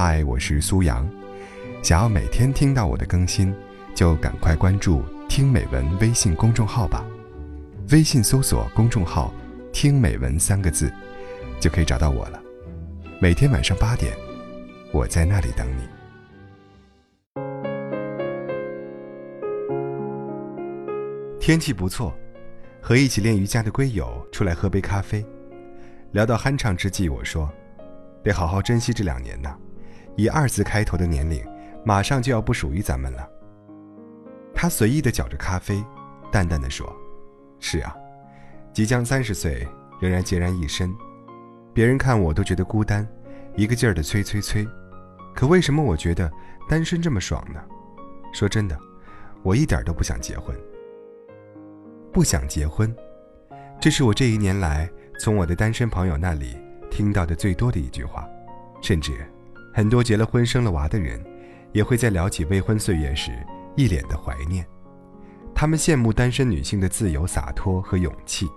嗨，我是苏阳。想要每天听到我的更新，就赶快关注“听美文”微信公众号吧。微信搜索公众号“听美文”三个字，就可以找到我了。每天晚上八点，我在那里等你。天气不错，和一起练瑜伽的龟友出来喝杯咖啡。聊到酣畅之际，我说：“得好好珍惜这两年呐，以二字开头的年龄，马上就要不属于咱们了。”他随意的搅着咖啡，淡淡的说：“是啊，即将三十岁，仍然孑然一身，别人看我都觉得孤单，一个劲儿的催催催。可为什么我觉得单身这么爽呢？说真的，我一点都不想结婚。”不想结婚，这是我这一年来从我的单身朋友那里听到的最多的一句话。甚至，很多结了婚、生了娃的人，也会在聊起未婚岁月时一脸的怀念。他们羡慕单身女性的自由、洒脱和勇气。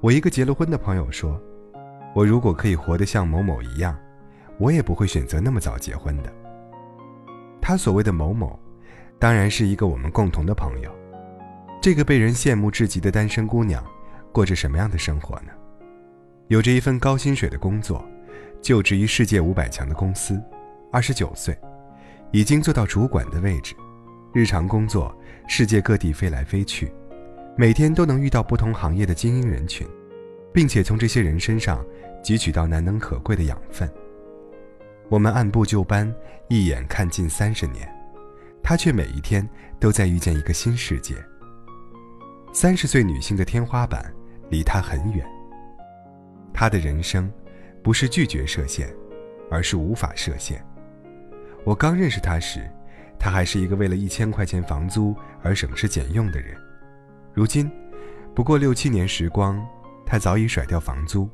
我一个结了婚的朋友说：“我如果可以活得像某某一样，我也不会选择那么早结婚的。”他所谓的某某，当然是一个我们共同的朋友。这个被人羡慕至极的单身姑娘，过着什么样的生活呢？有着一份高薪水的工作，就职于世界五百强的公司，二十九岁，已经做到主管的位置，日常工作世界各地飞来飞去，每天都能遇到不同行业的精英人群，并且从这些人身上汲取到难能可贵的养分。我们按部就班，一眼看尽三十年，他却每一天都在遇见一个新世界。三十岁女性的天花板离他很远。他的人生，不是拒绝设限，而是无法设限。我刚认识他时，他还是一个为了一千块钱房租而省吃俭用的人。如今，不过六七年时光，他早已甩掉房租，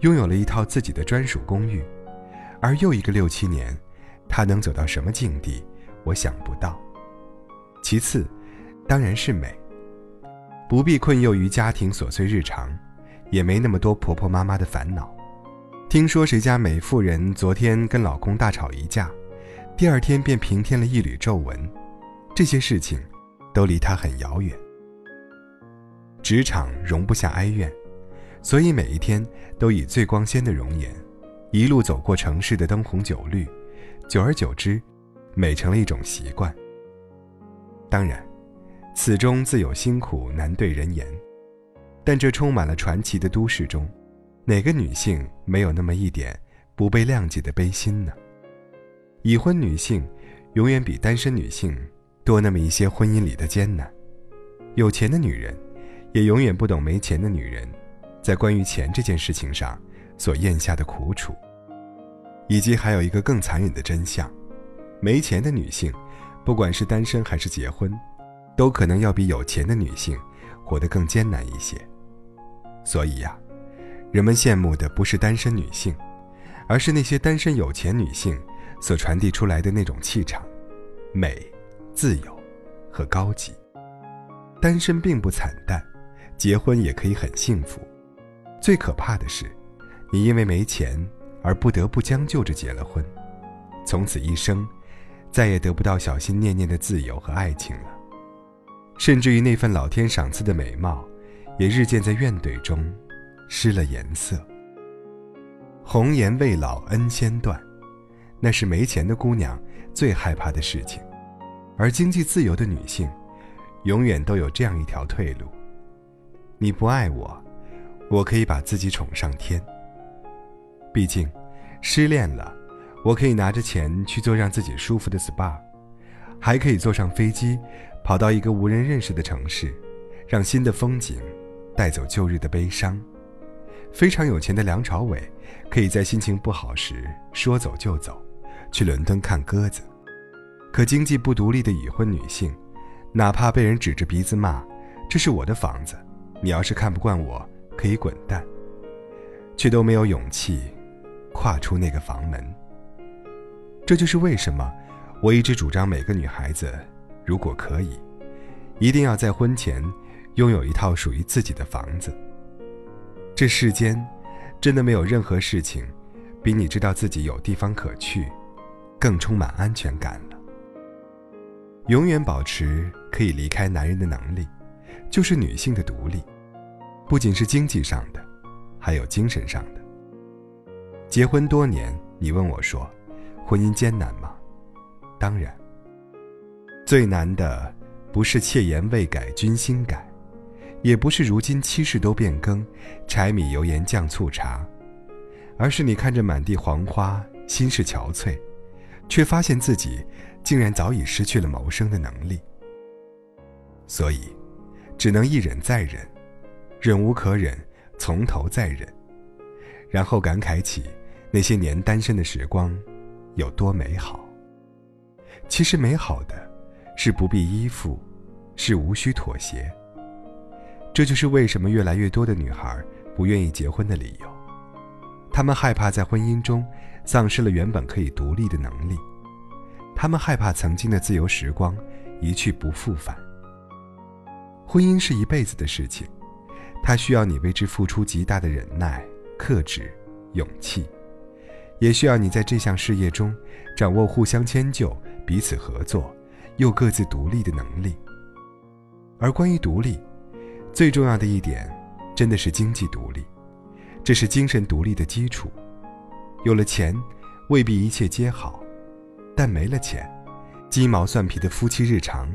拥有了一套自己的专属公寓。而又一个六七年，他能走到什么境地，我想不到。其次，当然是美。不必困囿于家庭琐碎日常，也没那么多婆婆妈妈的烦恼。听说谁家美妇人昨天跟老公大吵一架，第二天便平添了一缕皱纹，这些事情都离她很遥远。职场容不下哀怨，所以每一天都以最光鲜的容颜，一路走过城市的灯红酒绿，久而久之，美成了一种习惯。当然。此中自有辛苦难对人言，但这充满了传奇的都市中，哪个女性没有那么一点不被谅解的悲心呢？已婚女性永远比单身女性多那么一些婚姻里的艰难，有钱的女人也永远不懂没钱的女人在关于钱这件事情上所咽下的苦楚，以及还有一个更残忍的真相：没钱的女性，不管是单身还是结婚。都可能要比有钱的女性活得更艰难一些，所以呀，人们羡慕的不是单身女性，而是那些单身有钱女性所传递出来的那种气场、美、自由和高级。单身并不惨淡，结婚也可以很幸福。最可怕的是，你因为没钱而不得不将就着结了婚，从此一生再也得不到小心念念的自由和爱情了。甚至于那份老天赏赐的美貌，也日渐在怨怼中失了颜色。红颜未老恩先断，那是没钱的姑娘最害怕的事情。而经济自由的女性，永远都有这样一条退路：你不爱我，我可以把自己宠上天。毕竟，失恋了，我可以拿着钱去做让自己舒服的 SPA，还可以坐上飞机。跑到一个无人认识的城市，让新的风景带走旧日的悲伤。非常有钱的梁朝伟，可以在心情不好时说走就走，去伦敦看鸽子。可经济不独立的已婚女性，哪怕被人指着鼻子骂：“这是我的房子，你要是看不惯我，可以滚蛋。”却都没有勇气跨出那个房门。这就是为什么我一直主张每个女孩子。如果可以，一定要在婚前拥有一套属于自己的房子。这世间真的没有任何事情，比你知道自己有地方可去更充满安全感了。永远保持可以离开男人的能力，就是女性的独立，不仅是经济上的，还有精神上的。结婚多年，你问我说，婚姻艰难吗？当然。最难的，不是妾言未改君心改，也不是如今七事都变更，柴米油盐酱醋茶，而是你看着满地黄花，心事憔悴，却发现自己竟然早已失去了谋生的能力。所以，只能一忍再忍，忍无可忍，从头再忍，然后感慨起那些年单身的时光有多美好。其实美好的。是不必依附，是无需妥协。这就是为什么越来越多的女孩不愿意结婚的理由。她们害怕在婚姻中丧失了原本可以独立的能力，她们害怕曾经的自由时光一去不复返。婚姻是一辈子的事情，它需要你为之付出极大的忍耐、克制、勇气，也需要你在这项事业中掌握互相迁就、彼此合作。又各自独立的能力，而关于独立，最重要的一点，真的是经济独立，这是精神独立的基础。有了钱，未必一切皆好，但没了钱，鸡毛蒜皮的夫妻日常，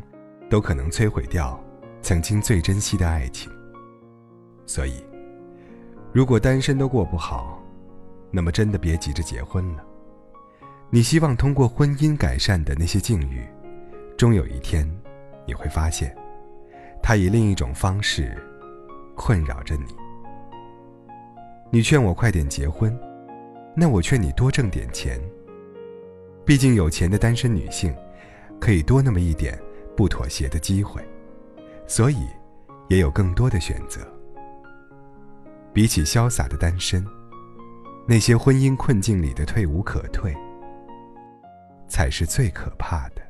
都可能摧毁掉曾经最珍惜的爱情。所以，如果单身都过不好，那么真的别急着结婚了。你希望通过婚姻改善的那些境遇。终有一天，你会发现，他以另一种方式困扰着你。你劝我快点结婚，那我劝你多挣点钱。毕竟有钱的单身女性，可以多那么一点不妥协的机会，所以也有更多的选择。比起潇洒的单身，那些婚姻困境里的退无可退，才是最可怕的。